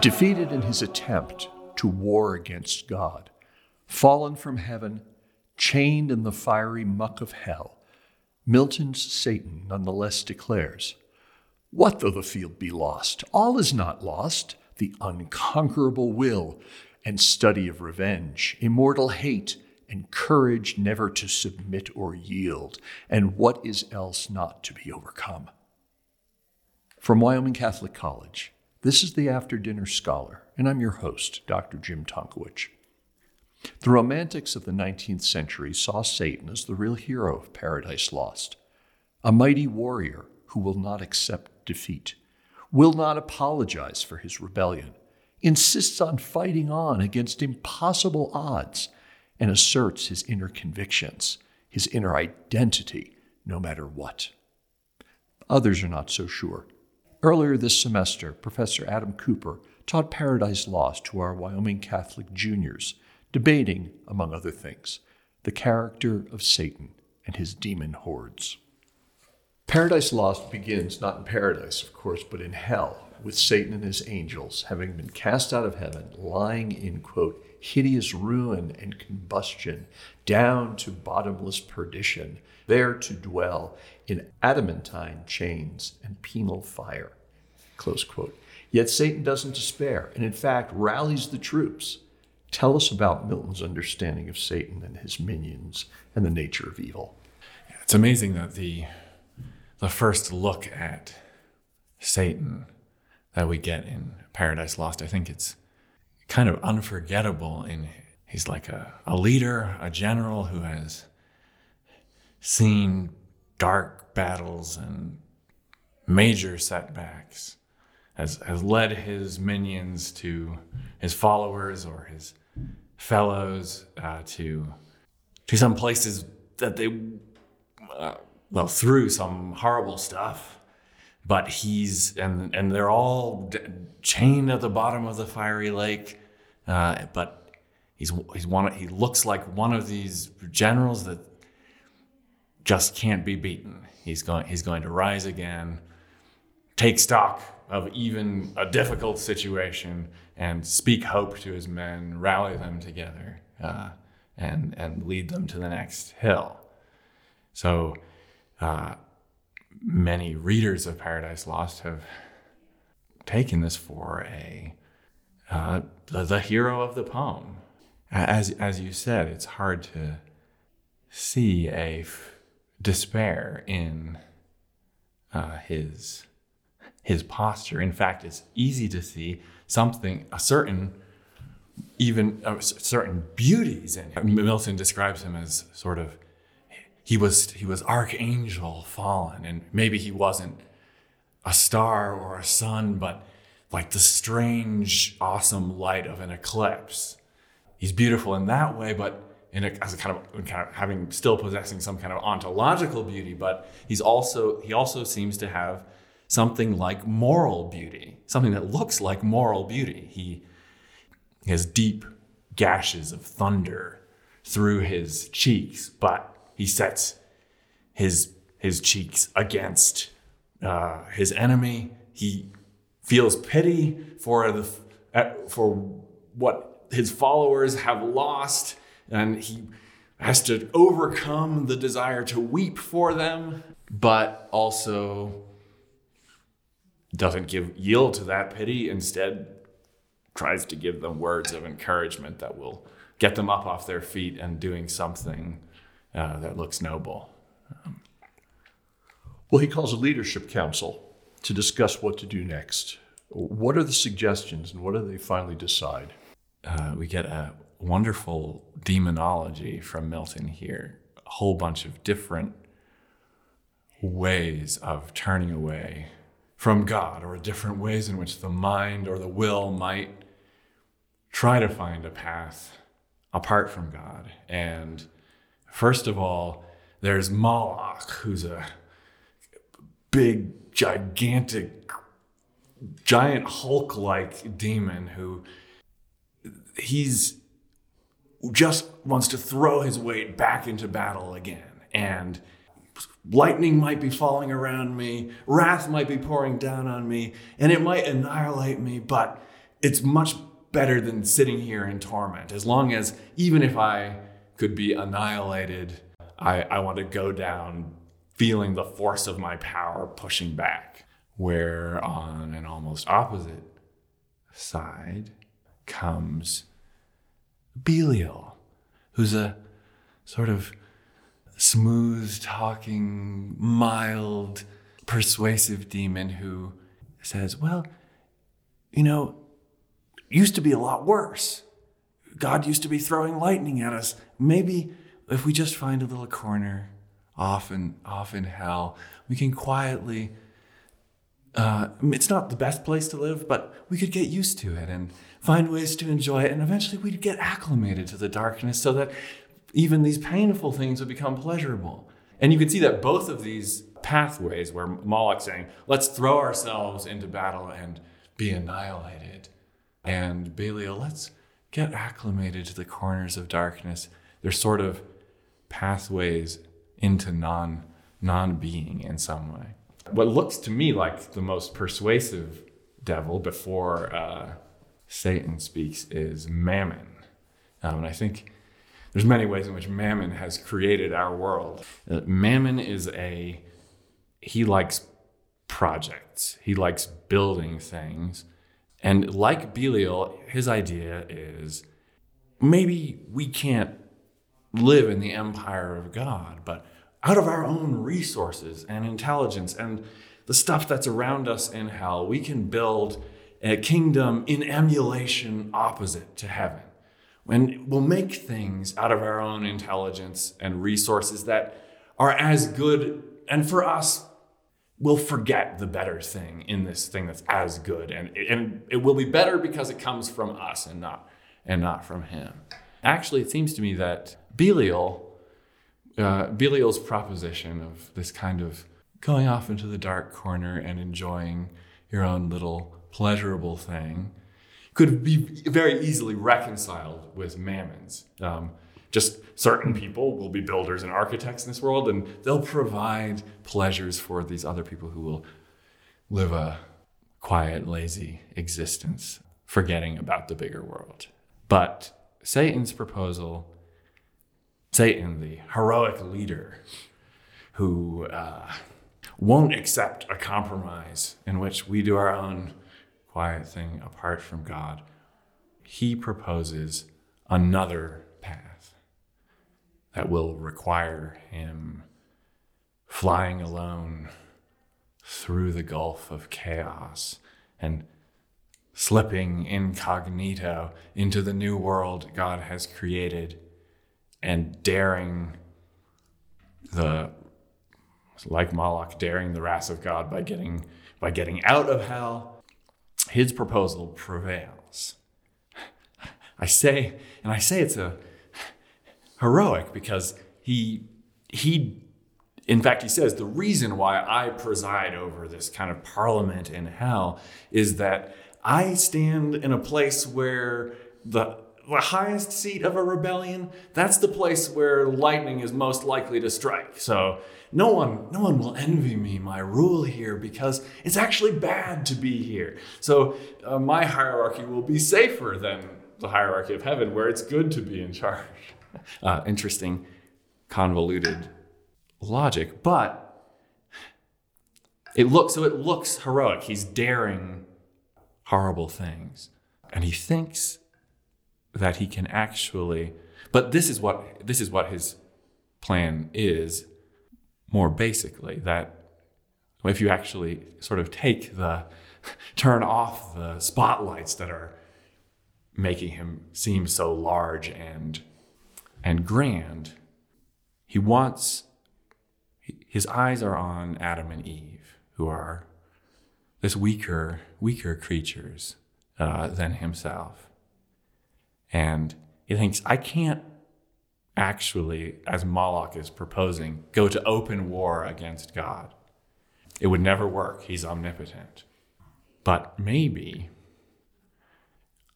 Defeated in his attempt to war against God, fallen from heaven, chained in the fiery muck of hell, Milton's Satan nonetheless declares What though the field be lost? All is not lost. The unconquerable will and study of revenge, immortal hate, and courage never to submit or yield, and what is else not to be overcome. From Wyoming Catholic College, this is the After Dinner Scholar, and I'm your host, Dr. Jim Tonkowich. The Romantics of the 19th century saw Satan as the real hero of Paradise Lost, a mighty warrior who will not accept defeat, will not apologize for his rebellion, insists on fighting on against impossible odds, and asserts his inner convictions, his inner identity, no matter what. Others are not so sure. Earlier this semester, Professor Adam Cooper taught Paradise Lost to our Wyoming Catholic juniors, debating, among other things, the character of Satan and his demon hordes. Paradise Lost begins not in paradise, of course, but in hell, with Satan and his angels having been cast out of heaven, lying in, quote, hideous ruin and combustion, down to bottomless perdition, there to dwell in adamantine chains and penal fire. Close quote. Yet Satan doesn't despair, and in fact rallies the troops. Tell us about Milton's understanding of Satan and his minions and the nature of evil. It's amazing that the the first look at Satan that we get in Paradise Lost, I think it's kind of unforgettable in he's like a, a leader, a general who has seen dark battles and major setbacks, has, has led his minions to his followers or his fellows uh, to to some places that they uh, well through some horrible stuff but he's and and they're all d- chained at the bottom of the fiery lake uh, but he's he's one he looks like one of these generals that just can't be beaten. He's going he's going to rise again take stock of even a difficult situation and speak hope to his men rally them together uh, and and lead them to the next hill. So uh, many readers of Paradise Lost have taken this for a uh, the, the hero of the poem. As as you said, it's hard to see a f- despair in uh, his his posture. In fact, it's easy to see something a certain even uh, certain beauties in him. Milton describes him as sort of he was he was archangel fallen and maybe he wasn't a star or a sun but like the strange awesome light of an eclipse. He's beautiful in that way but in a, as a kind of, kind of having still possessing some kind of ontological beauty but he's also he also seems to have something like moral beauty something that looks like moral beauty. He has deep gashes of thunder through his cheeks but he sets his his cheeks against uh, his enemy. He feels pity for the for what his followers have lost, and he has to overcome the desire to weep for them, but also doesn't give yield to that pity. Instead, tries to give them words of encouragement that will get them up off their feet and doing something uh, that looks noble. Um, well, he calls a leadership council to discuss what to do next. What are the suggestions and what do they finally decide? Uh, we get a wonderful demonology from Milton here, a whole bunch of different ways of turning away from God, or different ways in which the mind or the will might try to find a path apart from God. And First of all, there's Moloch, who's a big, gigantic, giant Hulk like demon who he's just wants to throw his weight back into battle again. And lightning might be falling around me, wrath might be pouring down on me, and it might annihilate me, but it's much better than sitting here in torment. As long as, even if I could be annihilated, I, I want to go down feeling the force of my power pushing back. Where on an almost opposite side comes Belial, who's a sort of smooth talking, mild, persuasive demon who says, Well, you know, used to be a lot worse. God used to be throwing lightning at us. Maybe if we just find a little corner off in, off in hell, we can quietly. Uh, it's not the best place to live, but we could get used to it and find ways to enjoy it. And eventually we'd get acclimated to the darkness so that even these painful things would become pleasurable. And you can see that both of these pathways, where Moloch's saying, let's throw ourselves into battle and be annihilated, and Belial, let's get acclimated to the corners of darkness. They're sort of pathways into non non being in some way. What looks to me like the most persuasive devil before uh, Satan speaks is Mammon, um, and I think there's many ways in which Mammon has created our world. Uh, Mammon is a he likes projects. He likes building things. And like Belial, his idea is maybe we can't live in the empire of God, but out of our own resources and intelligence and the stuff that's around us in hell, we can build a kingdom in emulation opposite to heaven. And we'll make things out of our own intelligence and resources that are as good, and for us, we'll forget the better thing in this thing that's as good. And, and it will be better because it comes from us and not, and not from him. Actually, it seems to me that Belial uh, Belial's proposition of this kind of going off into the dark corner and enjoying your own little pleasurable thing could be very easily reconciled with Mammon's. Um, just certain people will be builders and architects in this world, and they'll provide pleasures for these other people who will live a quiet, lazy existence, forgetting about the bigger world. But Satan's proposal Satan, the heroic leader who uh, won't accept a compromise in which we do our own quiet thing apart from God, he proposes another that will require him flying alone through the gulf of chaos and slipping incognito into the new world God has created and daring the like Moloch daring the wrath of God by getting by getting out of hell, his proposal prevails. I say, and I say it's a heroic because he he in fact he says the reason why I preside over this kind of parliament in hell is that I stand in a place where the the highest seat of a rebellion, that's the place where lightning is most likely to strike. So no one, no one will envy me my rule here because it's actually bad to be here. So uh, my hierarchy will be safer than the hierarchy of heaven, where it's good to be in charge. Uh, interesting, convoluted logic, but it looks so. It looks heroic. He's daring horrible things, and he thinks that he can actually but this is what this is what his plan is more basically that if you actually sort of take the turn off the spotlights that are making him seem so large and and grand he wants his eyes are on Adam and Eve who are this weaker weaker creatures uh, than himself and he thinks, I can't actually, as Moloch is proposing, go to open war against God. It would never work. He's omnipotent. But maybe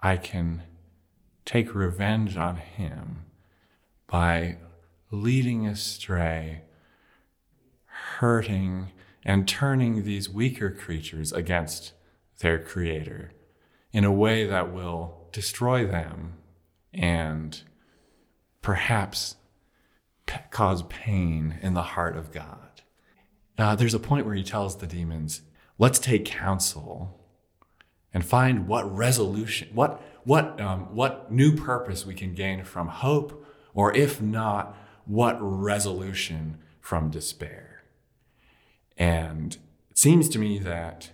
I can take revenge on him by leading astray, hurting, and turning these weaker creatures against their creator in a way that will destroy them and perhaps p- cause pain in the heart of God. Uh, there's a point where he tells the demons, let's take counsel and find what resolution, what, what, um, what new purpose we can gain from hope, or if not, what resolution from despair. And it seems to me that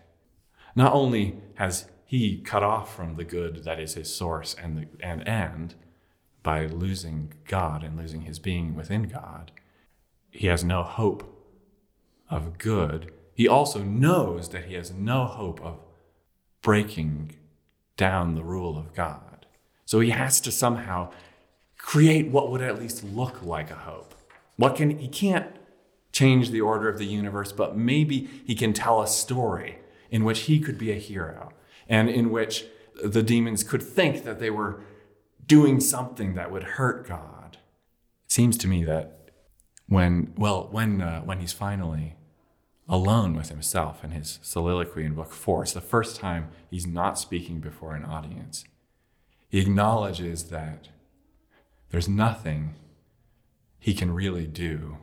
not only has he cut off from the good that is his source and the and end by losing God and losing his being within God, he has no hope of good. He also knows that he has no hope of breaking down the rule of God. So he has to somehow create what would at least look like a hope. What can he can't change the order of the universe, but maybe he can tell a story in which he could be a hero and in which the demons could think that they were doing something that would hurt God. It seems to me that when, well, when, uh, when he's finally alone with himself in his soliloquy in book four, it's the first time he's not speaking before an audience. He acknowledges that there's nothing he can really do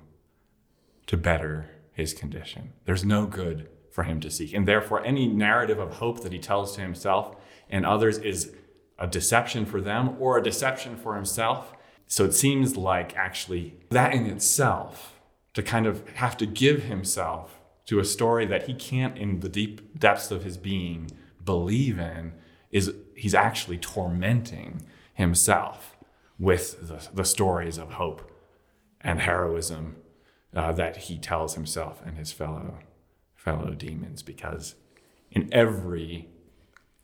to better his condition. There's no good for him to seek. And therefore, any narrative of hope that he tells to himself and others is a deception for them or a deception for himself. So it seems like actually that in itself, to kind of have to give himself to a story that he can't, in the deep depths of his being, believe in, is he's actually tormenting himself with the, the stories of hope and heroism uh, that he tells himself and his fellow fellow demons because in every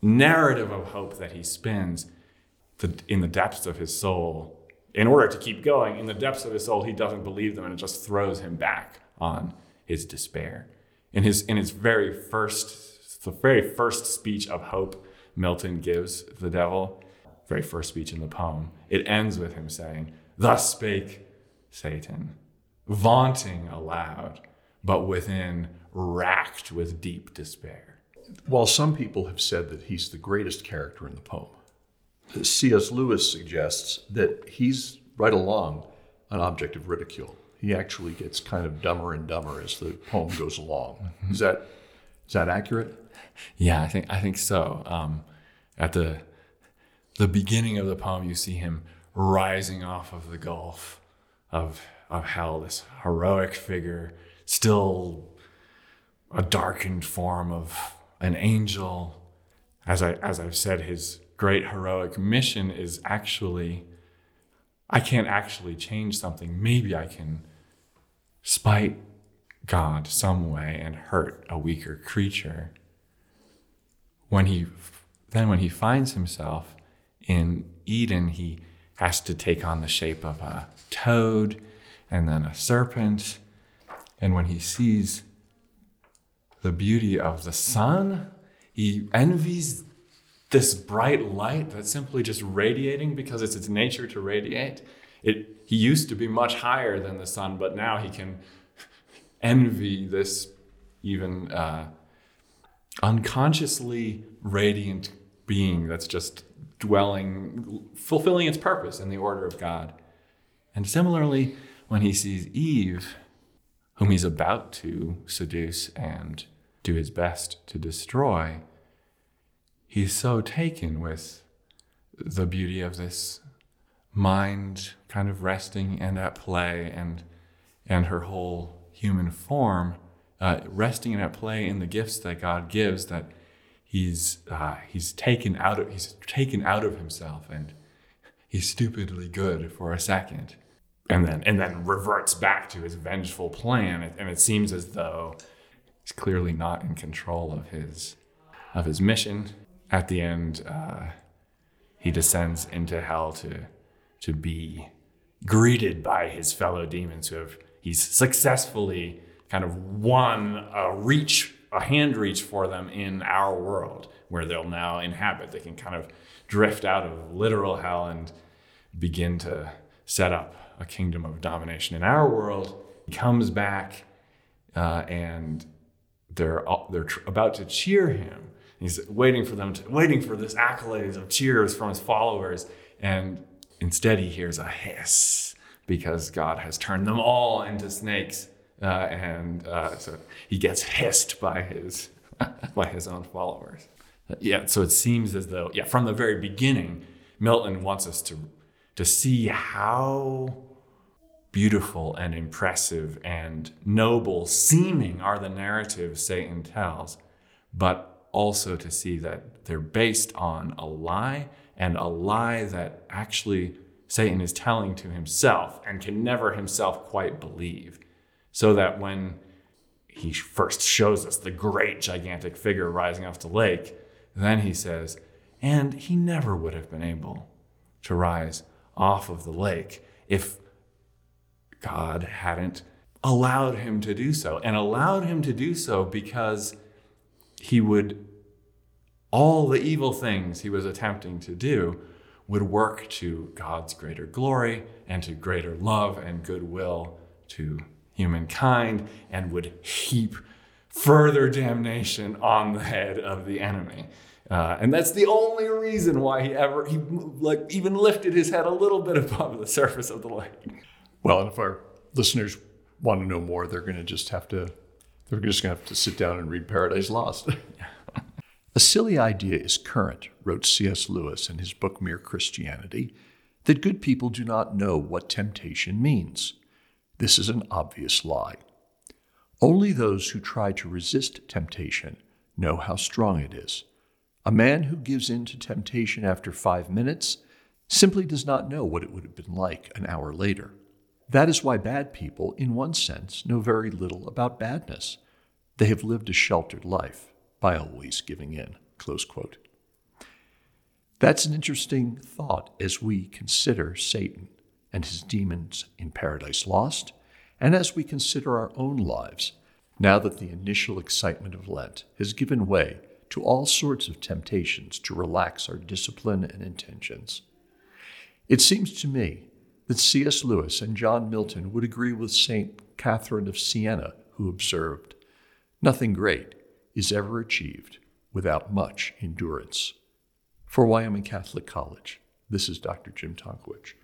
narrative of hope that he spins the, in the depths of his soul, in order to keep going, in the depths of his soul, he doesn't believe them and it just throws him back on his despair. In his, in his very first, the very first speech of hope Milton gives the devil, very first speech in the poem, it ends with him saying, Thus spake Satan, vaunting aloud, but within racked with deep despair. While some people have said that he's the greatest character in the poem, C.S. Lewis suggests that he's right along an object of ridicule. He actually gets kind of dumber and dumber as the poem goes along. Is that is that accurate? Yeah, I think I think so. Um, at the the beginning of the poem, you see him rising off of the gulf of of hell, this heroic figure, still a darkened form of an angel. As, I, as I've said, his great heroic mission is actually I can't actually change something. Maybe I can spite God some way and hurt a weaker creature. When he then when he finds himself in Eden, he has to take on the shape of a toad and then a serpent. And when he sees the beauty of the sun. He envies this bright light that's simply just radiating because it's its nature to radiate. It, he used to be much higher than the sun, but now he can envy this even uh, unconsciously radiant being that's just dwelling, fulfilling its purpose in the order of God. And similarly, when he sees Eve, whom he's about to seduce and do his best to destroy, he's so taken with the beauty of this mind kind of resting and at play and and her whole human form uh, resting and at play in the gifts that God gives that he's uh, he's taken out of he's taken out of himself and he's stupidly good for a second and then and then reverts back to his vengeful plan and it seems as though he's clearly not in control of his of his mission. At the end, uh, he descends into hell to to be greeted by his fellow demons who have he's successfully kind of won a reach a hand reach for them in our world where they'll now inhabit they can kind of drift out of literal hell and begin to set up a kingdom of domination in our world he comes back uh, and they're, they're tr- about to cheer him. He's waiting for them to, waiting for this accolades of cheers from his followers. And instead, he hears a hiss because God has turned them all into snakes. Uh, and uh, so he gets hissed by his, by his own followers. Yeah, so it seems as though, yeah, from the very beginning, Milton wants us to, to see how beautiful and impressive and noble seeming are the narratives Satan tells, but also to see that they're based on a lie and a lie that actually Satan is telling to himself and can never himself quite believe. So that when he first shows us the great gigantic figure rising off the lake, then he says, and he never would have been able to rise off of the lake if God hadn't allowed him to do so, and allowed him to do so because he would, all the evil things he was attempting to do would work to God's greater glory and to greater love and goodwill to humankind and would heap further damnation on the head of the enemy. Uh, and that's the only reason why he ever he like even lifted his head a little bit above the surface of the lake. Well, and if our listeners want to know more, they're going to just have to they're just going to have to sit down and read Paradise Lost. A silly idea is current, wrote C.S. Lewis in his book Mere Christianity, that good people do not know what temptation means. This is an obvious lie. Only those who try to resist temptation know how strong it is. A man who gives in to temptation after five minutes simply does not know what it would have been like an hour later. That is why bad people, in one sense, know very little about badness. They have lived a sheltered life by always giving in. That's an interesting thought as we consider Satan and his demons in Paradise Lost, and as we consider our own lives, now that the initial excitement of Lent has given way to all sorts of temptations to relax our discipline and intentions. It seems to me that C.S. Lewis and John Milton would agree with St. Catherine of Siena, who observed, Nothing great is ever achieved without much endurance. For Wyoming Catholic College, this is Dr. Jim Tonkowich.